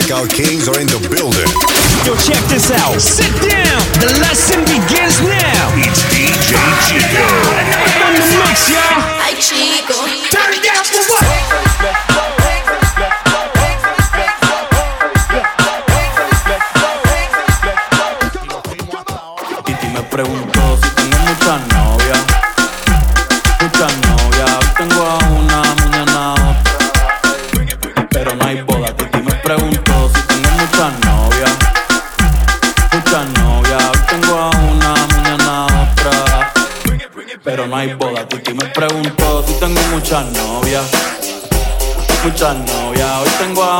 Blackout Kings are in the building. Yo, check this out. Sit down. The lesson begins now. It's DJ Chico. On the mix, y'all. Ay, chico. Muchas novias. Hoy tengo a una,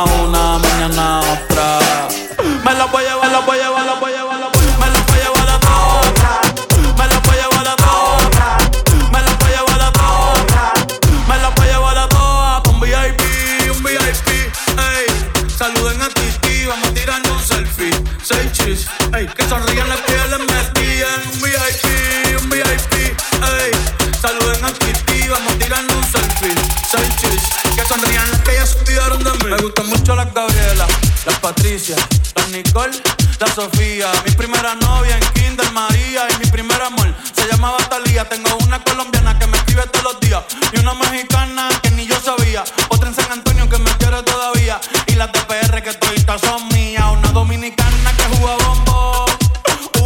Sofía. Mi primera novia en Kinder María y mi primer amor se llamaba Talía. Tengo una colombiana que me escribe todos los días y una mexicana que ni yo sabía. Otra en San Antonio que me quiere todavía y las de PR que todavía son mías. Una dominicana que juega bombón,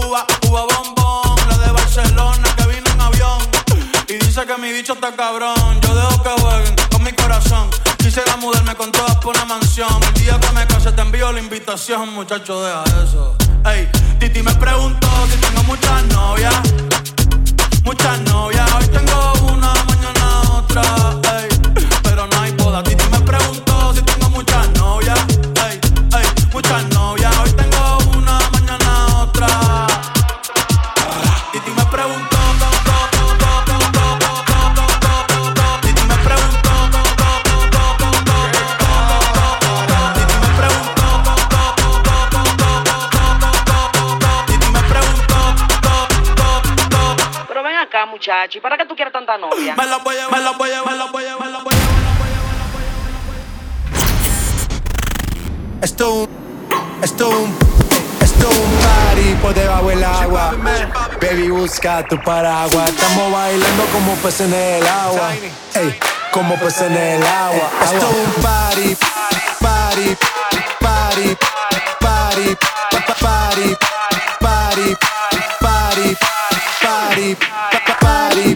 uva, uva bombón. La de Barcelona que vino en avión y dice que mi bicho está cabrón. Yo dejo que jueguen con mi corazón. Quisiera mudarme con todas por una mansión. El día que me case te envío la invitación, muchacho, deja eso. Me preguntó ¿Y para qué tú quieres tanta novia? Me la voy a, me la voy a, me la voy a, me la voy a. Esto un, esto un, esto un party por debajo del agua. Baby, busca tu paraguas. Estamos bailando como peces en el agua. Ey, como peces en el agua. Esto un party, party, party, party, pa- pa- party, party, party, party, pa- pa- party, party,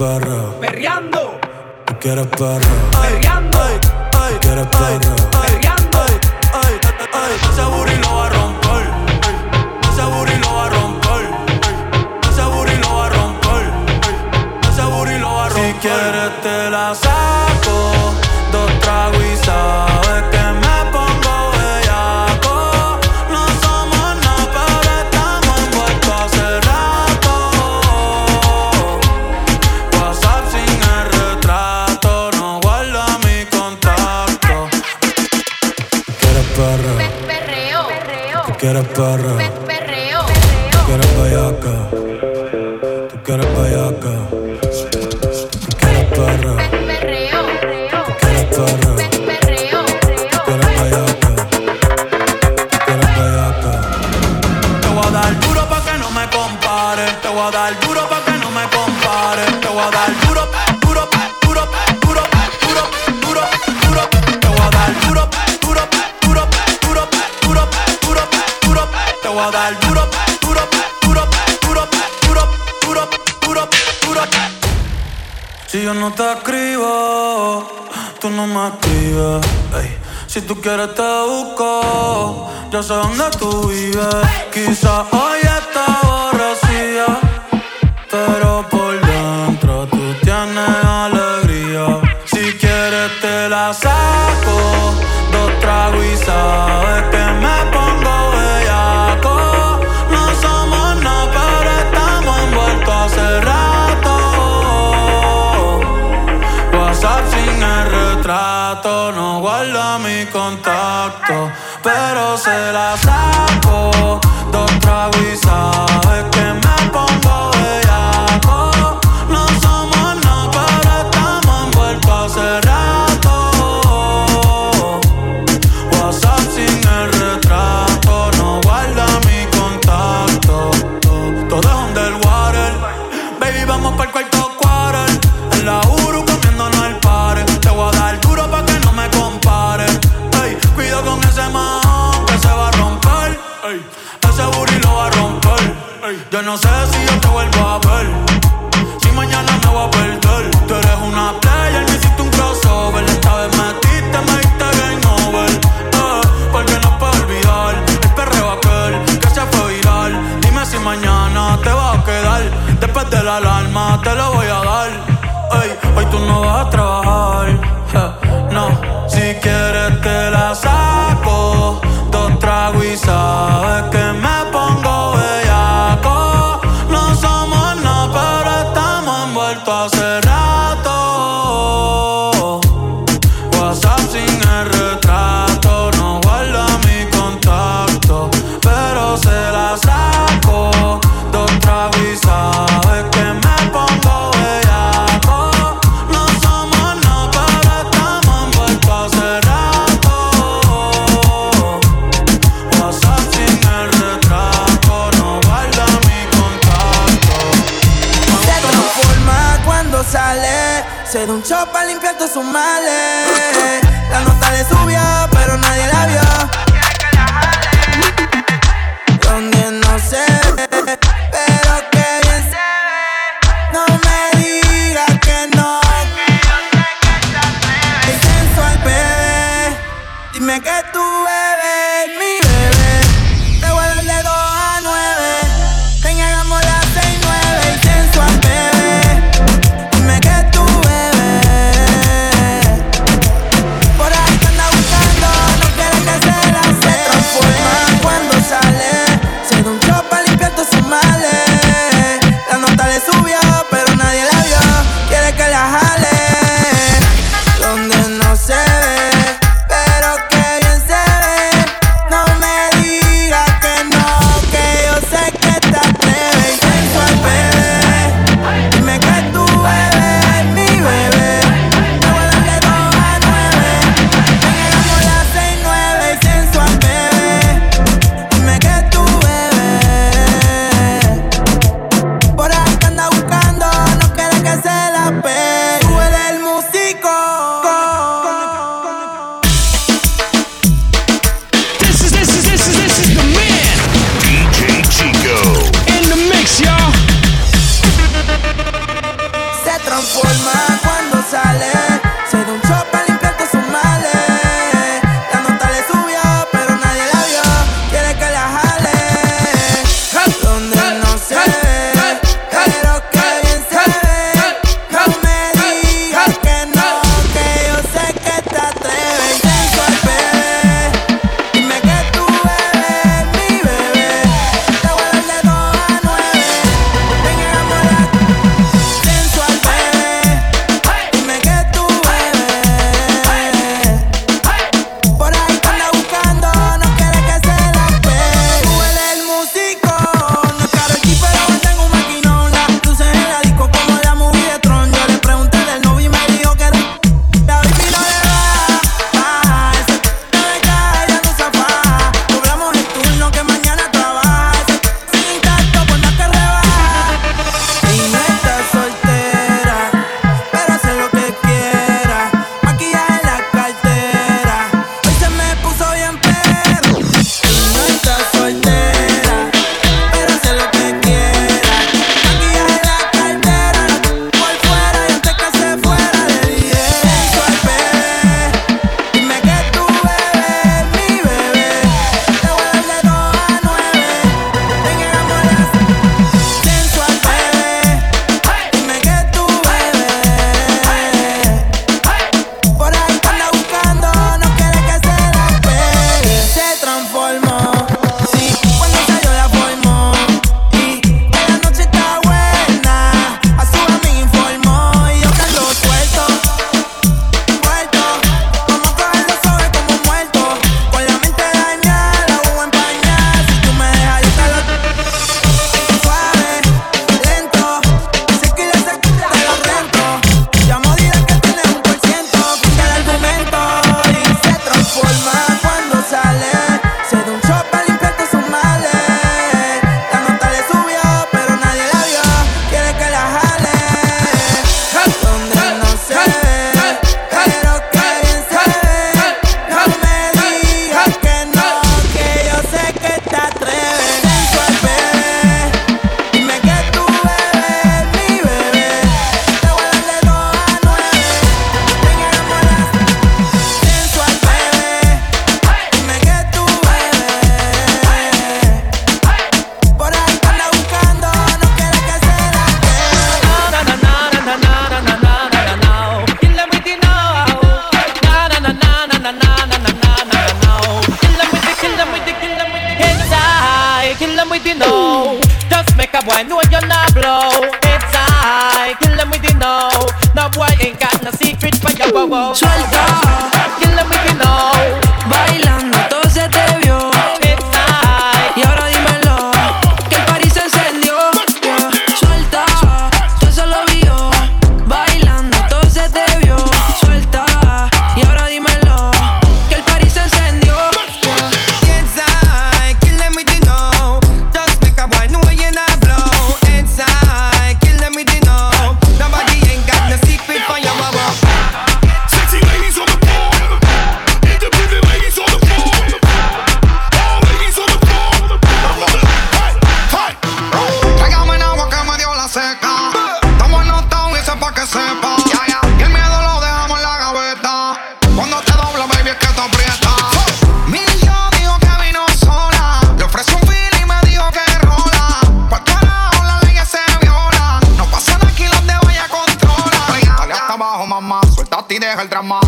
perra. Perreando. Tú quieres perra. Perreando. no sé dónde tú vives. Quizás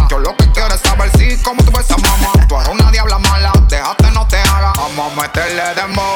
Yo lo que quiero es saber si, sí, cómo tú ves a mamá. Tú eres una diabla mala, déjate no te haga. Vamos a meterle de moda.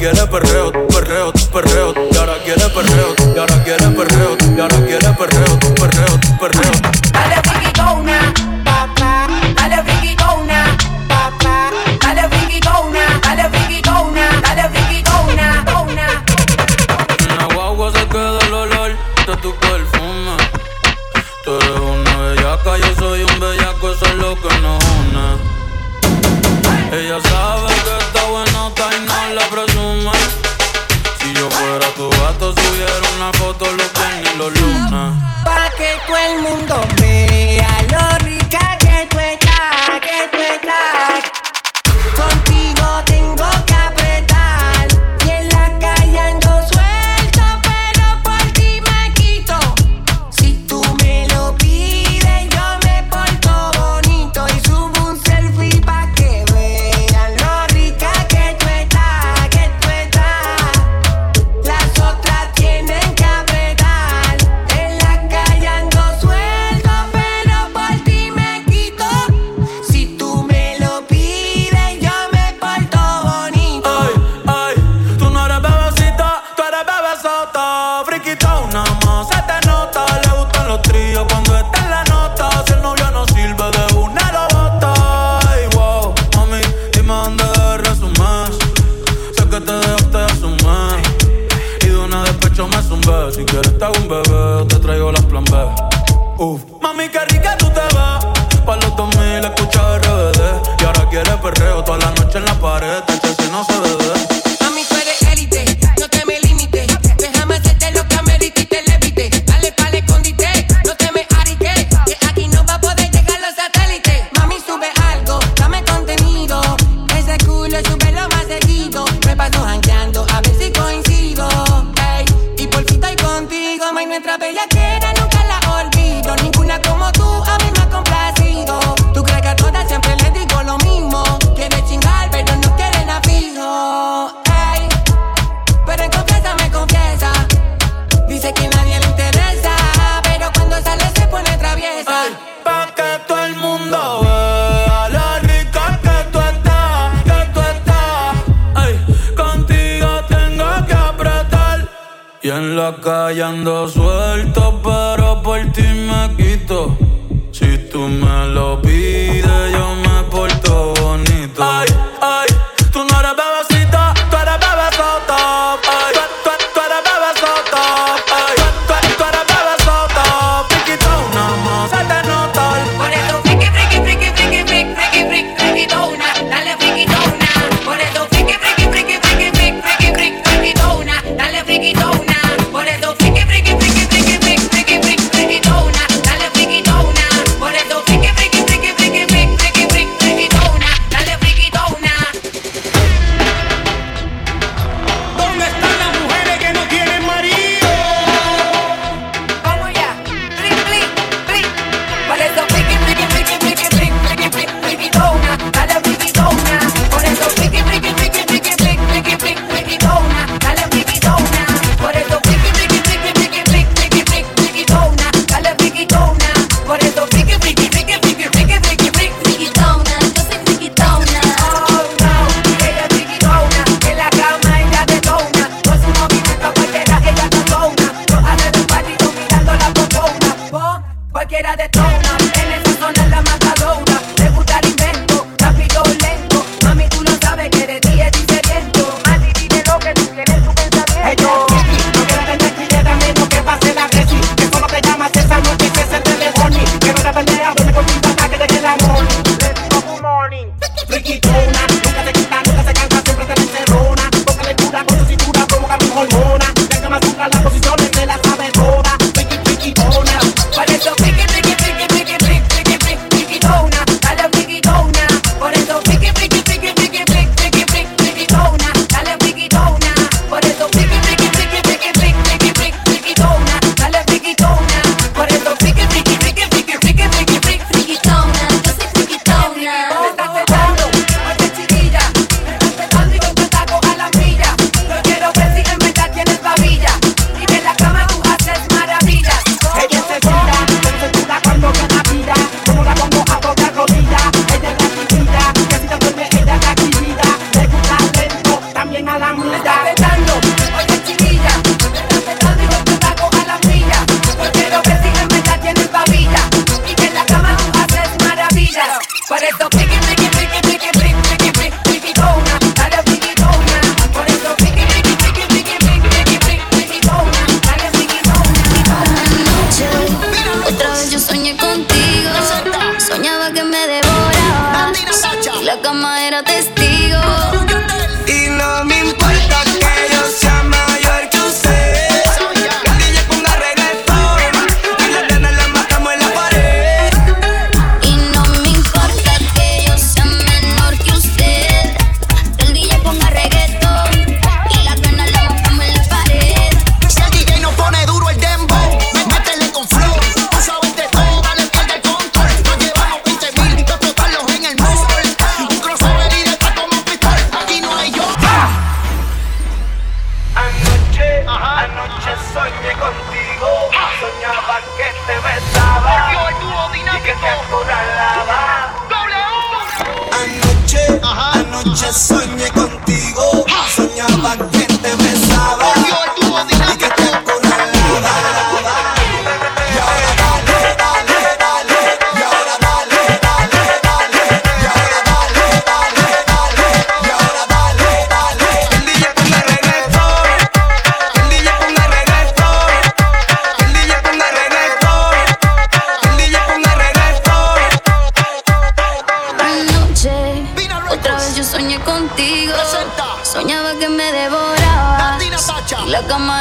quiere perder. rayando su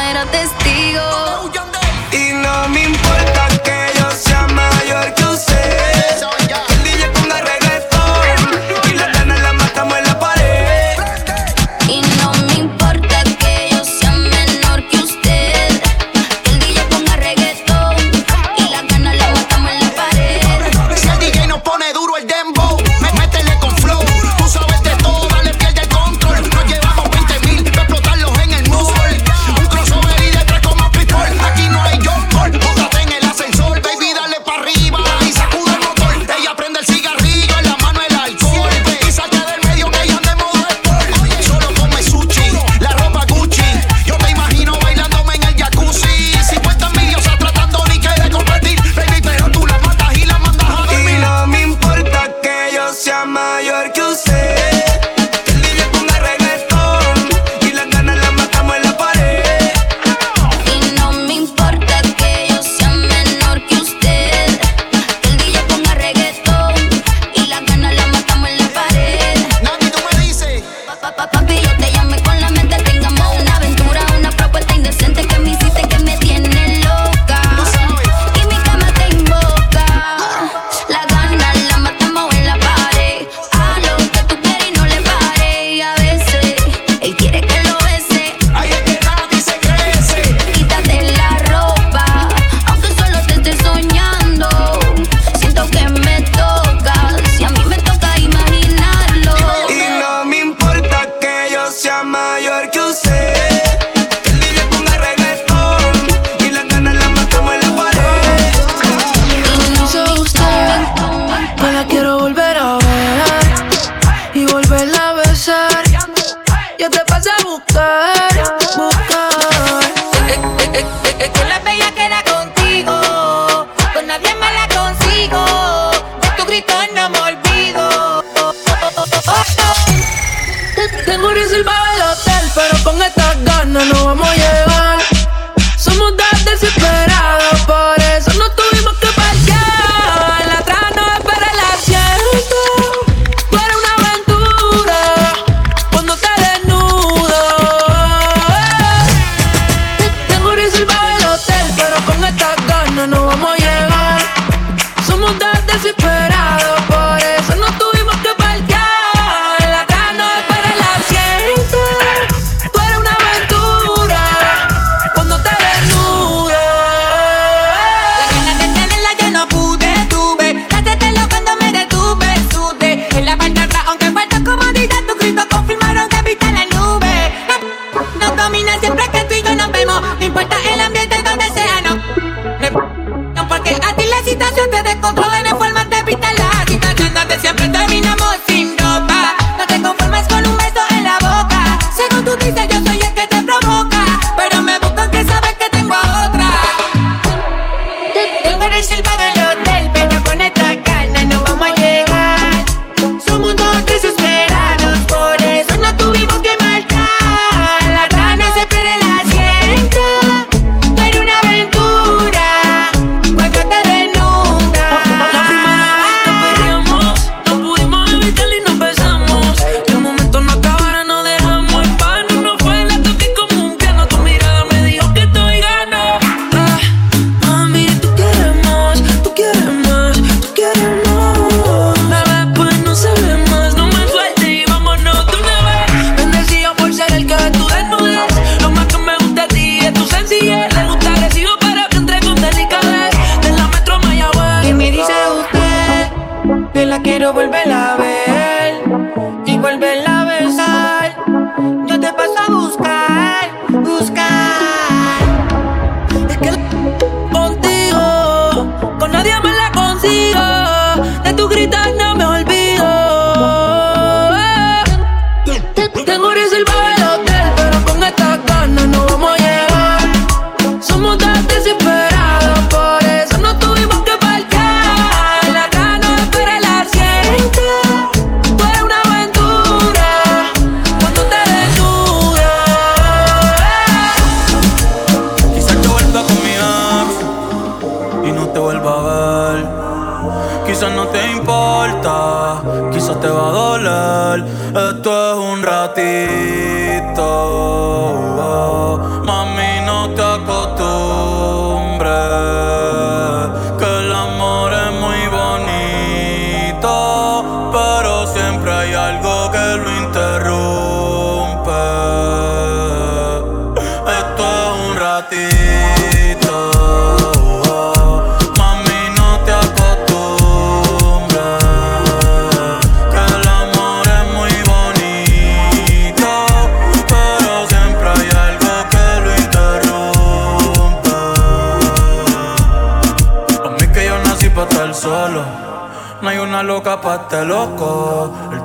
era testigo. Y no me importa que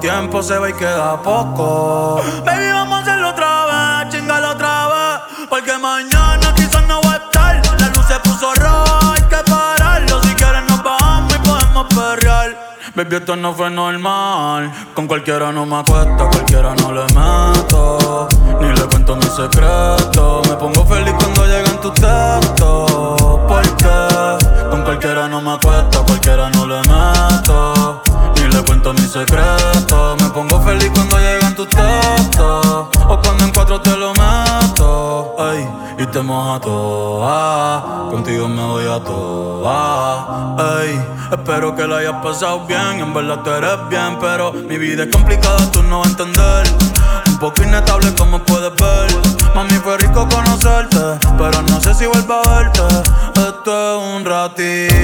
tiempo se va y queda poco. Baby, vamos a hacerlo otra vez, chingalo otra vez. Porque mañana quizás no voy a estar. La luz se puso roja, hay que pararlo. Si quieres, nos bajamos y podemos perrear. Baby, esto no fue normal. Con cualquiera no me acuesto, cualquiera no le meto. Ni le cuento mis secretos. Me pongo feliz cuando llegan tus textos. Porque con cualquiera no me acuesto, cualquiera no le meto. Le cuento mis secretos. Me pongo feliz cuando llegan tus textos. O cuando en cuatro te lo meto. Ey, y te moja toda. Contigo me voy a toda. Ey, espero que la hayas pasado bien. En verdad tú eres bien, pero mi vida es complicada, tú no vas a entender. Un poco inestable como puedes ver. Mami, fue rico conocerte, pero no sé si vuelvo a verte. Esto es un ratito.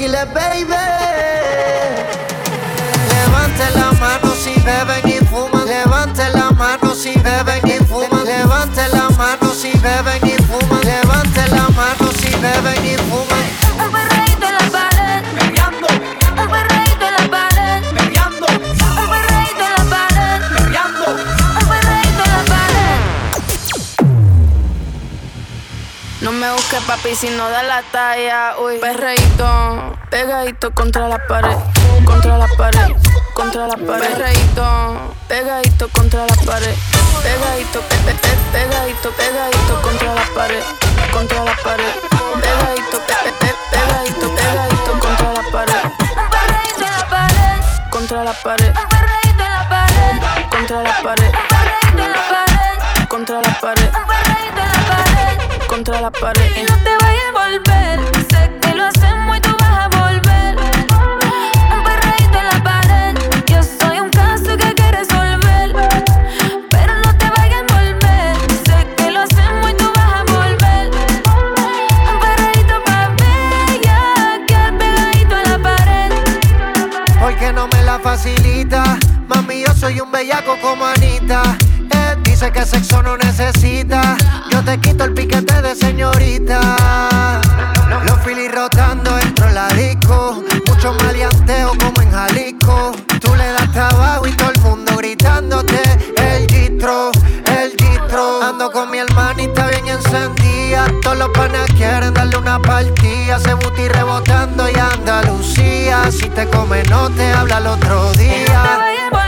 Ay, yo chinquile, baby. Papi si no da la talla, uy Perreíto, pegadito contra la pared Contra la pared, contra la pared Perreíto, pegadito contra la pared Pegadito, pe, pe, pe, pegadito, pegadito contra la pared Contra la pared Pegadito, pe, pe, pe, pegadito, pegadito contra la pared Contra la pared Contra la pared en la pared Contra la pared Contra la pared. Y no te vayas a volver. Sé que lo hacemos y tú vas a volver. Un perreíto en la pared. Yo soy un caso que hay que resolver. Pero no te vayas a volver Sé que lo hacemos y tú vas a volver. Un perreíto pa' bella Que pegadito en la pared. Porque no me la facilita. Mami, yo soy un bellaco como Anita. Dice que sexo no necesita. Yo te quito el piquete de señorita. Los filis rotando dentro de la disco. Mucho maleanteo como en Jalisco. Tú le das trabajo y todo el mundo gritándote. El gistro, el gistro. Ando con mi hermanita bien encendida. Todos los panas quieren darle una partida. Se booty rebotando y Andalucía. Si te come, no te habla el otro día.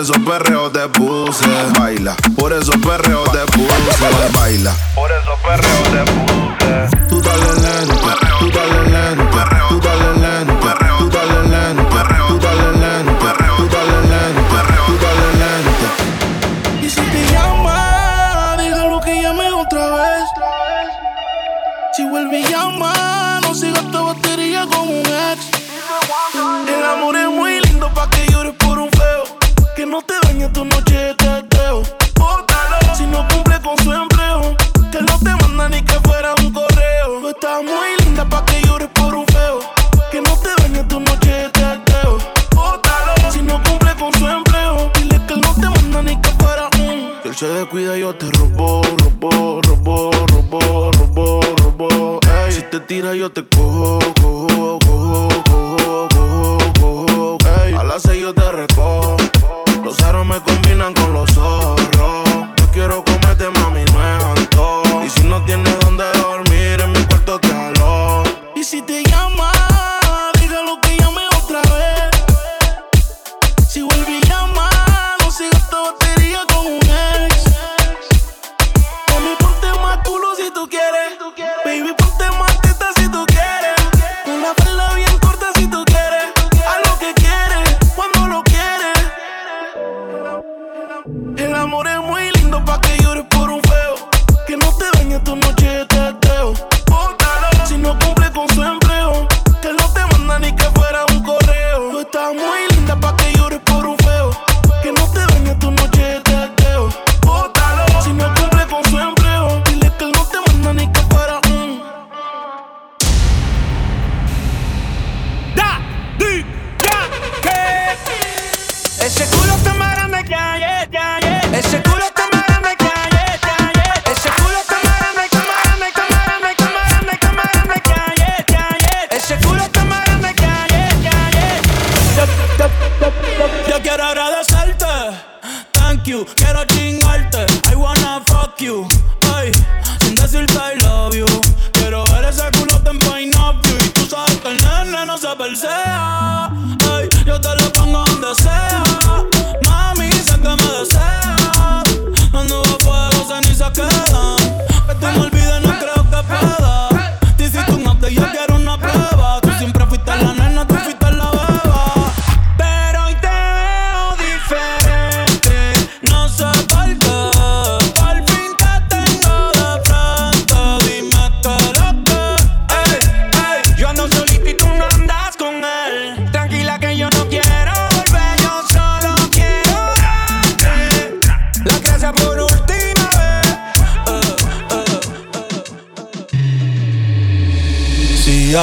esos perreos te puse. The te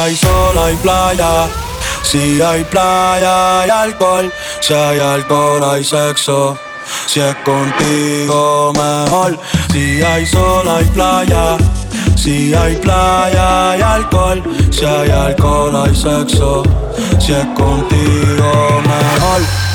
hay sol hay playa. Si hay playa hay alcohol. Si hay alcohol hay sexo. Si es contigo mejor. Si hay sol hay playa. Si hay playa hay alcohol. Si hay alcohol hay sexo. Si es contigo mejor.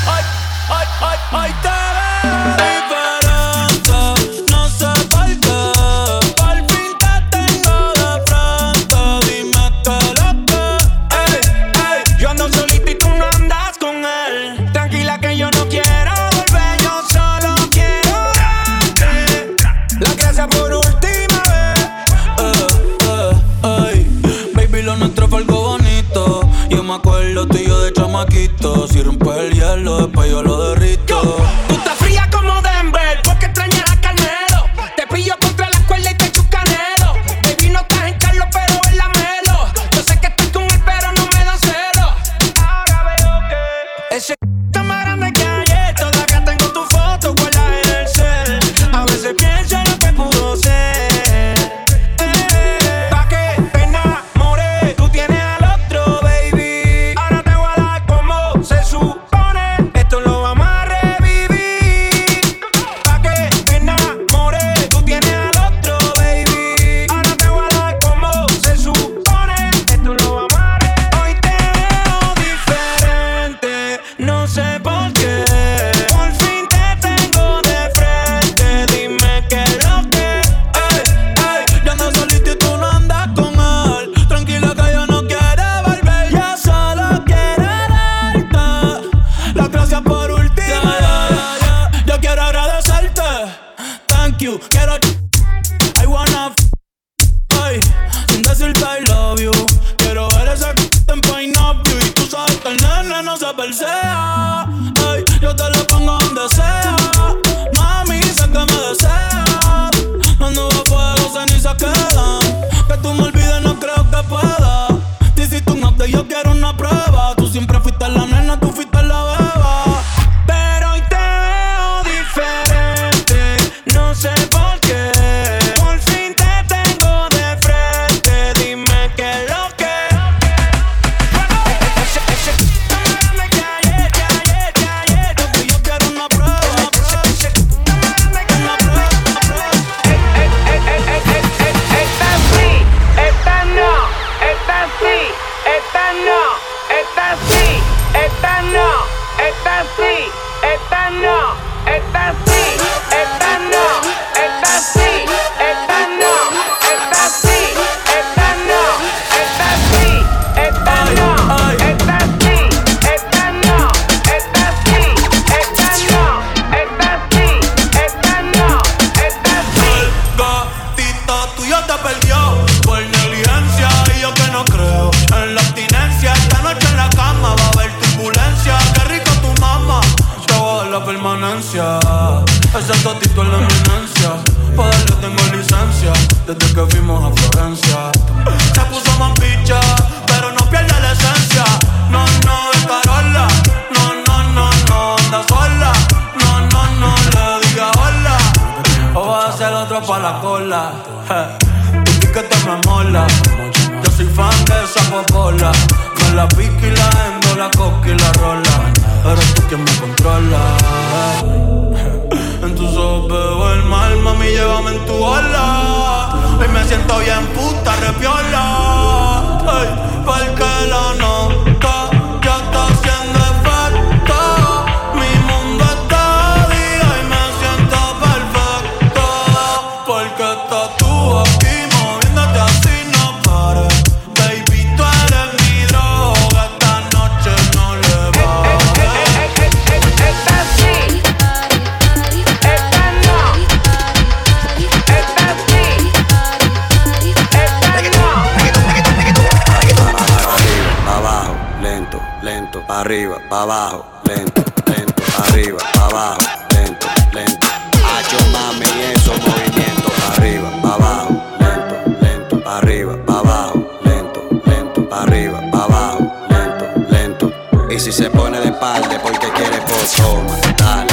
arriba, pa' abajo, lento, lento, arriba, pa' abajo, lento, lento. Ah, Hacho mami y esos movimientos, arriba, pa' abajo, lento, lento, arriba, pa' abajo, lento, lento, arriba, pa' abajo, lento, lento. Y si se pone de parte porque quiere, pues toma, dale.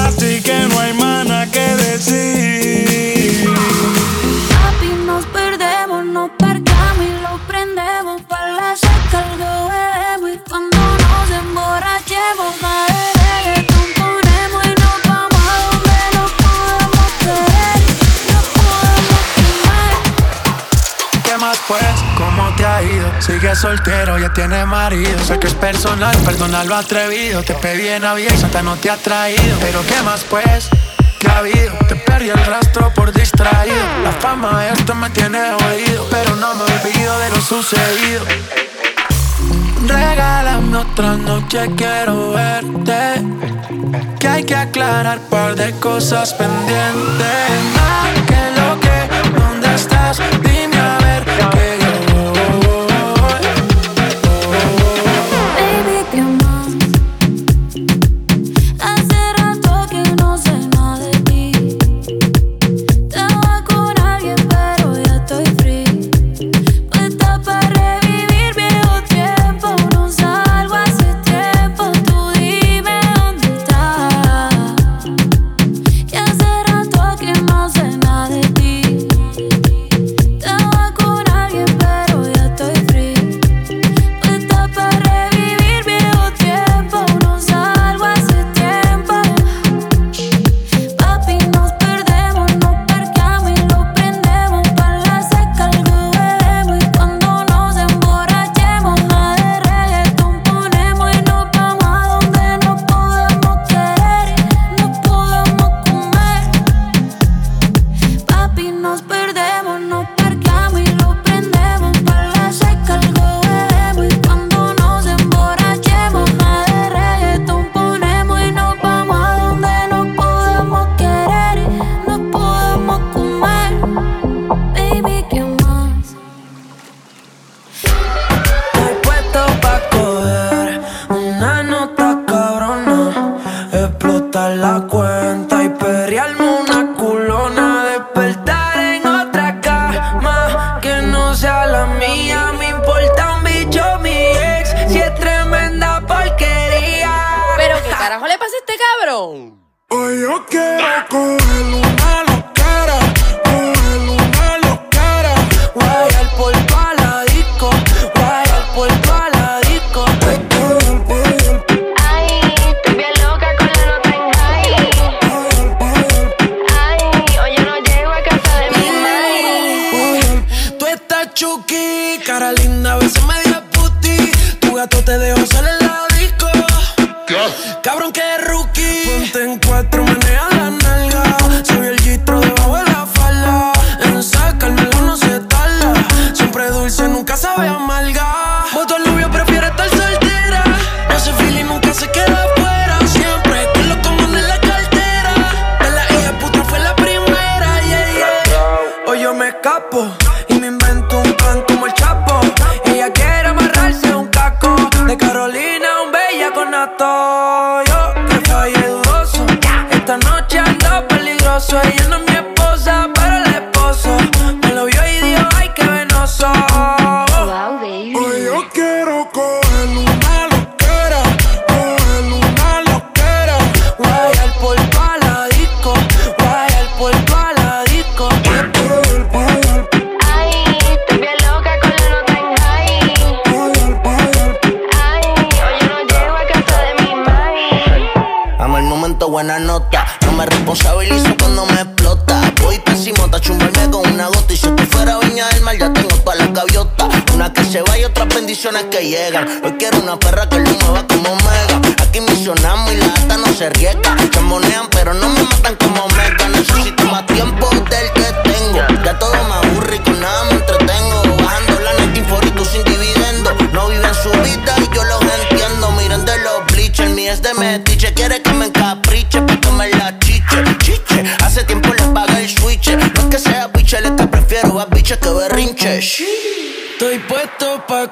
pues, ¿cómo te ha ido? Sigue soltero, ya tiene marido. Sé que es personal, perdona lo atrevido. Te pedí en avión, Santa no te ha traído. Pero ¿qué más pues? ¿Qué ha habido? Te perdí el rastro por distraído. La fama esto me tiene jodido, pero no me olvido de lo sucedido. Regálame otra noche, quiero verte. Que hay que aclarar par de cosas pendientes. Ah, que lo que, ¿dónde estás? Dime que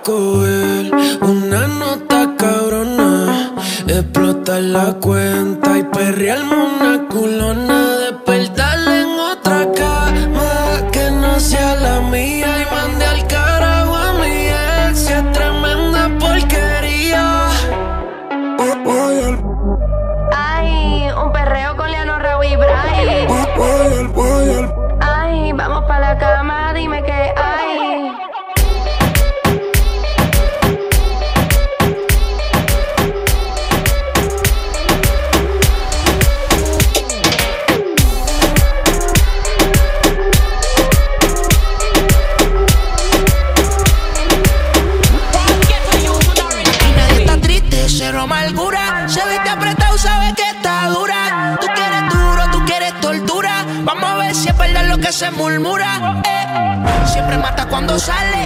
coger. cuando sale.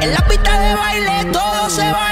En la pista de baile todo se va.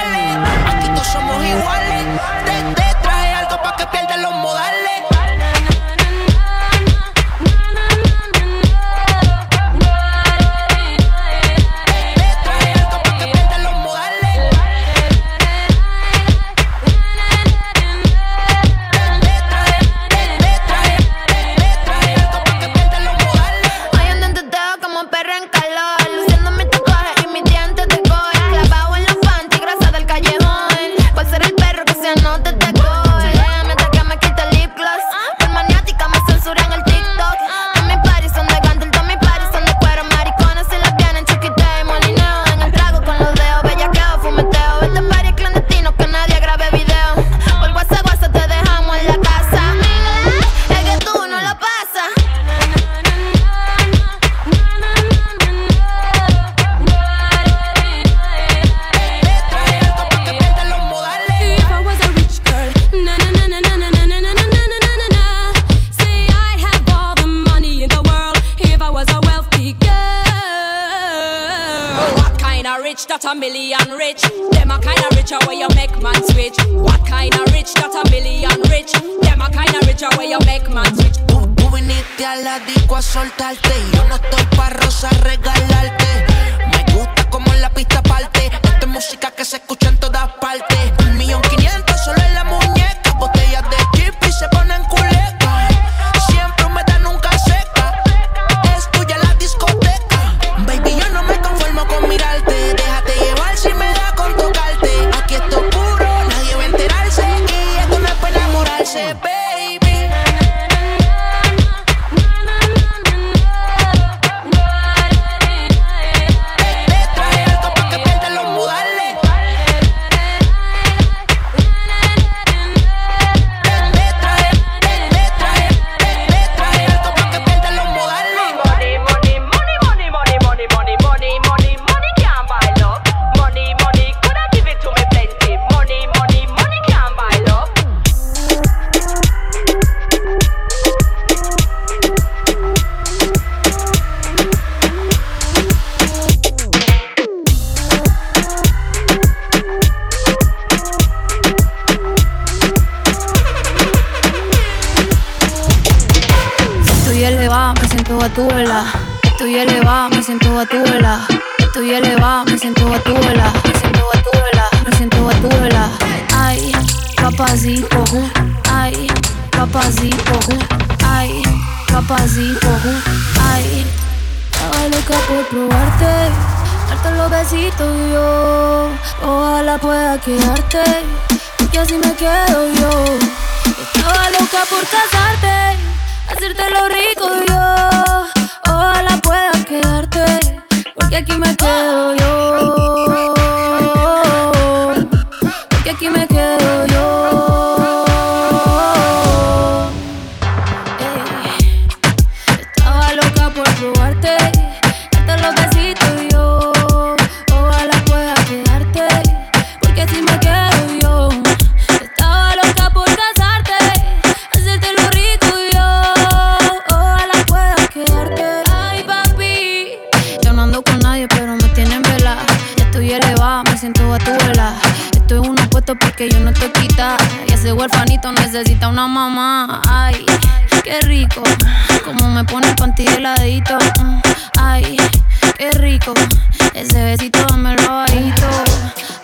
ese besito dámelo bajito.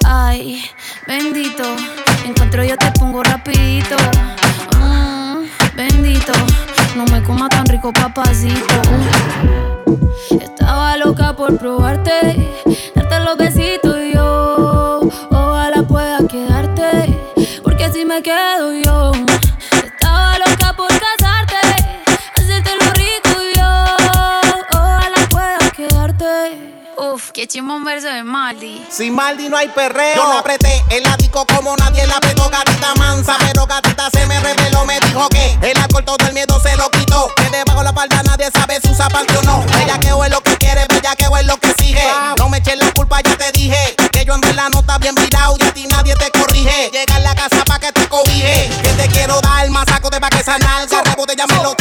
Ay, bendito, encuentro yo te pongo rapidito. Mm, bendito, no me coma tan rico papacito. Estaba loca por probarte, darte los besitos y yo, ojalá pueda quedarte, porque si me quedo yo Maldi. Sin Maldi no hay perreo. Yo la apreté, el ático como nadie la apretó, gatita mansa. Pero gatita se me reveló, me dijo que el alcohol todo el miedo se lo quitó. Que debajo la palda nadie sabe si usa parte o no. Bellaqueo es lo que quiere, bellaqueo es lo que exige. No me eches la culpa, ya te dije. Que yo en verdad no está bien virado y a ti nadie te corrige. Llega a la casa pa' que te cobije. Que te quiero dar, más saco de pa' que sanar. Garra botella me lo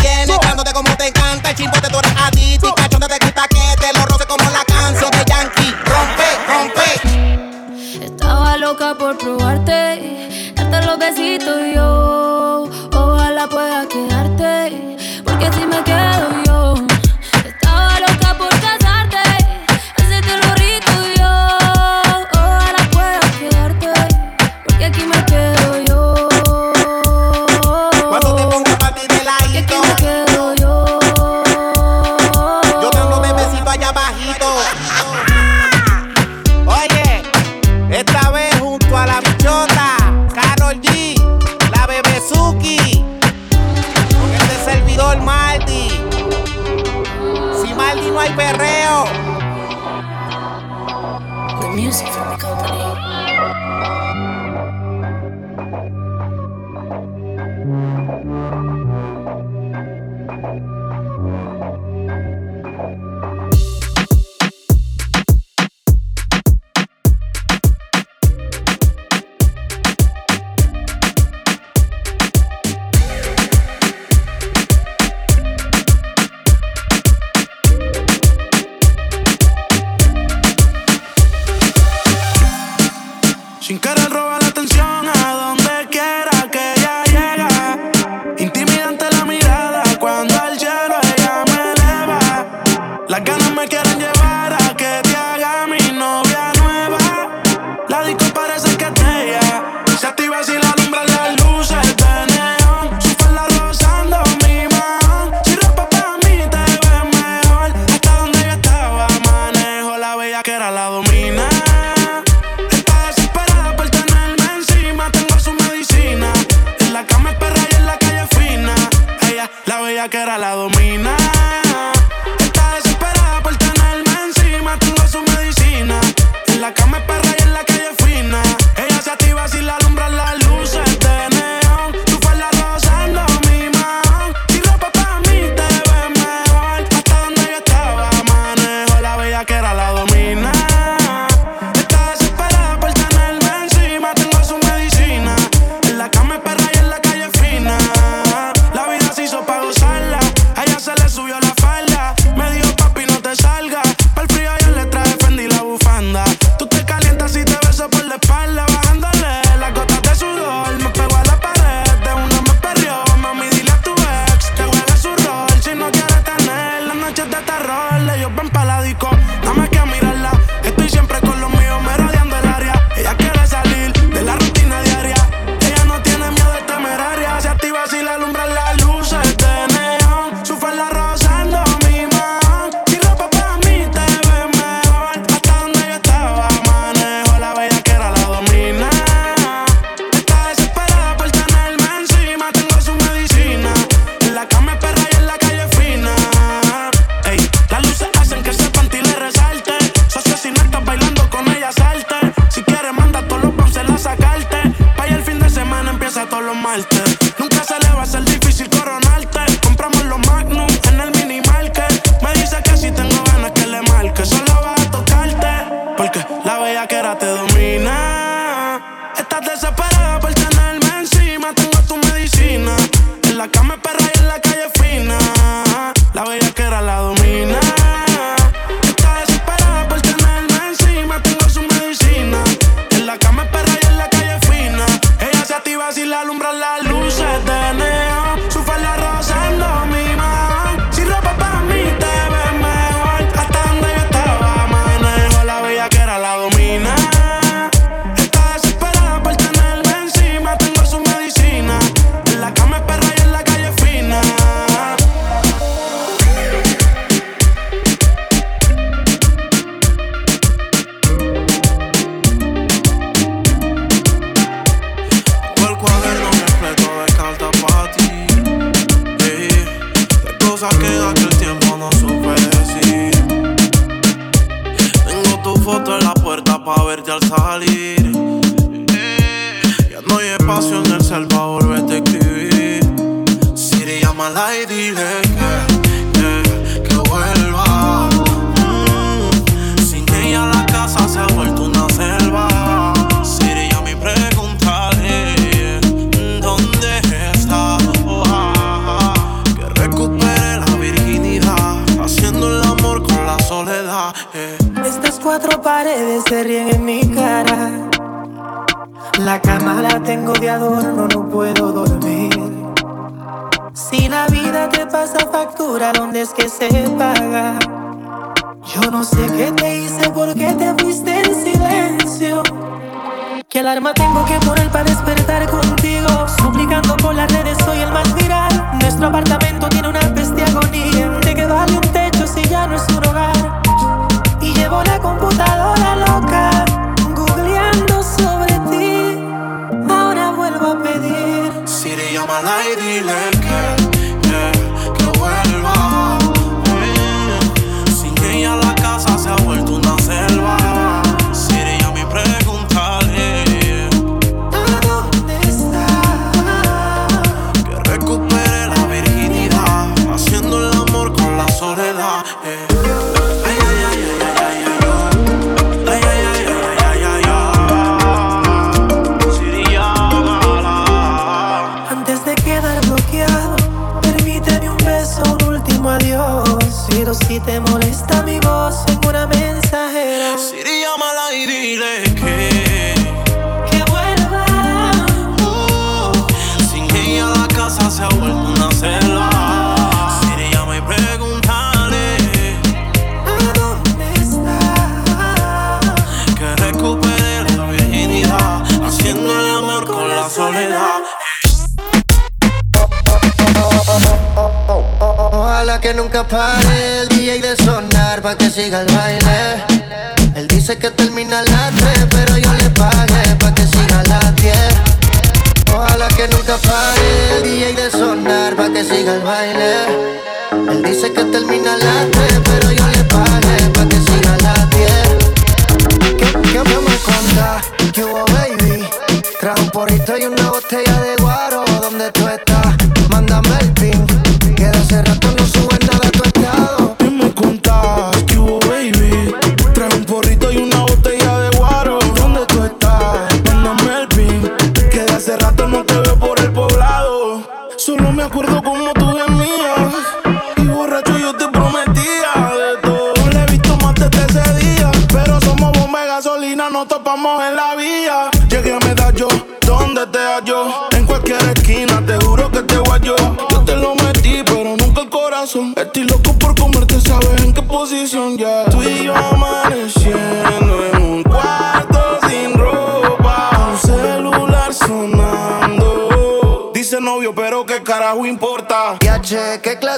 Sin cara al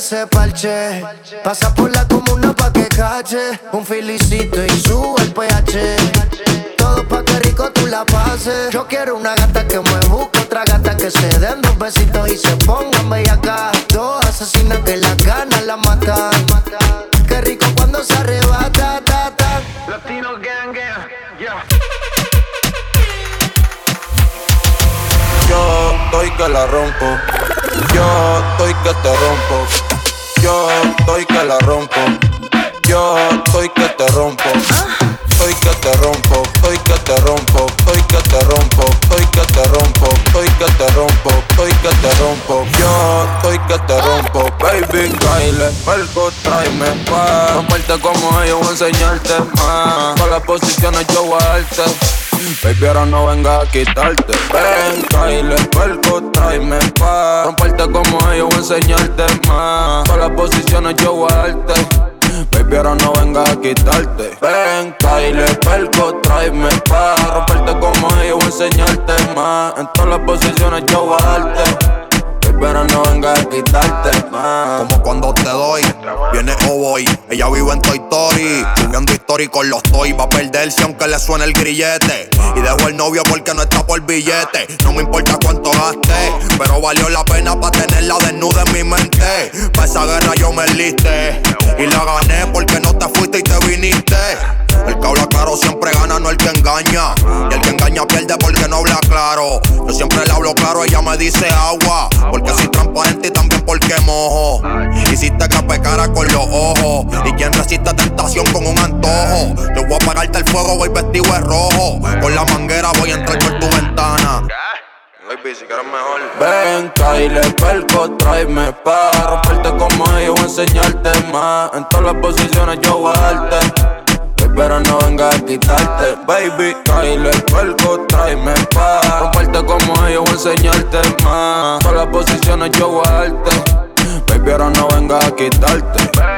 se parche. Pasa por la comuna pa' que cache. Un filicito y sube el pH. Todo pa' que rico tú la pases. Yo quiero una gata que me busque, otra gata que se den dos besitos y se pongan acá. Dos asesinas que las ganas la matan. Qué rico cuando se arrebata, ta, ta. Latino gang. Yo estoy que la rompo. Yo estoy que te rompo. Yo estoy que la rompo. Yo estoy que te rompo. Estoy que te rompo, estoy que te rompo, estoy que te rompo, estoy que te rompo, estoy que te rompo, estoy que te rompo. Yo estoy que te rompo, baby, baile, perco, tráeme pa' romperte como ellos, voy a enseñarte más. Con las posiciones yo voy a darte. Baby, ahora no venga a quitarte. Ven, baile, perco, tráeme pa' romperte como ellos, voy a enseñarte más. Con las posiciones yo voy a darte. Baby, ahora no venga a quitarte. Ven, Kyle, perco, tráeme pa' romperte como ellos, voy a enseñarte más. En todas las posiciones yo voy pero no venga a quitarte. Como cuando te doy, viene o. Ella vive en Toy Story, subiendo historia con los toy. Va a perderse aunque le suene el grillete. Y dejo el novio porque no está por billete. No me importa cuánto gaste, pero valió la pena para tenerla desnuda en mi mente. Pa' esa guerra yo me liste y la gané porque no te fuiste y te viniste. El que habla claro siempre gana, no el que engaña. Y el que engaña pierde porque no habla claro. Yo siempre le hablo claro, ella me dice agua. Porque soy transparente y también porque mojo. Hiciste que cara con los ojos. Y quien resiste tentación con un antojo. Yo voy a apagarte el fuego, voy vestido de rojo. Con la manguera voy a entrar por tu ventana. Baby, si quieres mejor. Ven, Kyle, perco, tráeme pa' romperte como ellos, enseñarte más. En todas las posiciones yo voy a darte pero no venga a quitarte, baby. Kyle el puerco, tráeme pa' romperte como ellos, voy a enseñarte más. Todas las posiciones yo voy a darte, baby, ahora no venga a quitarte.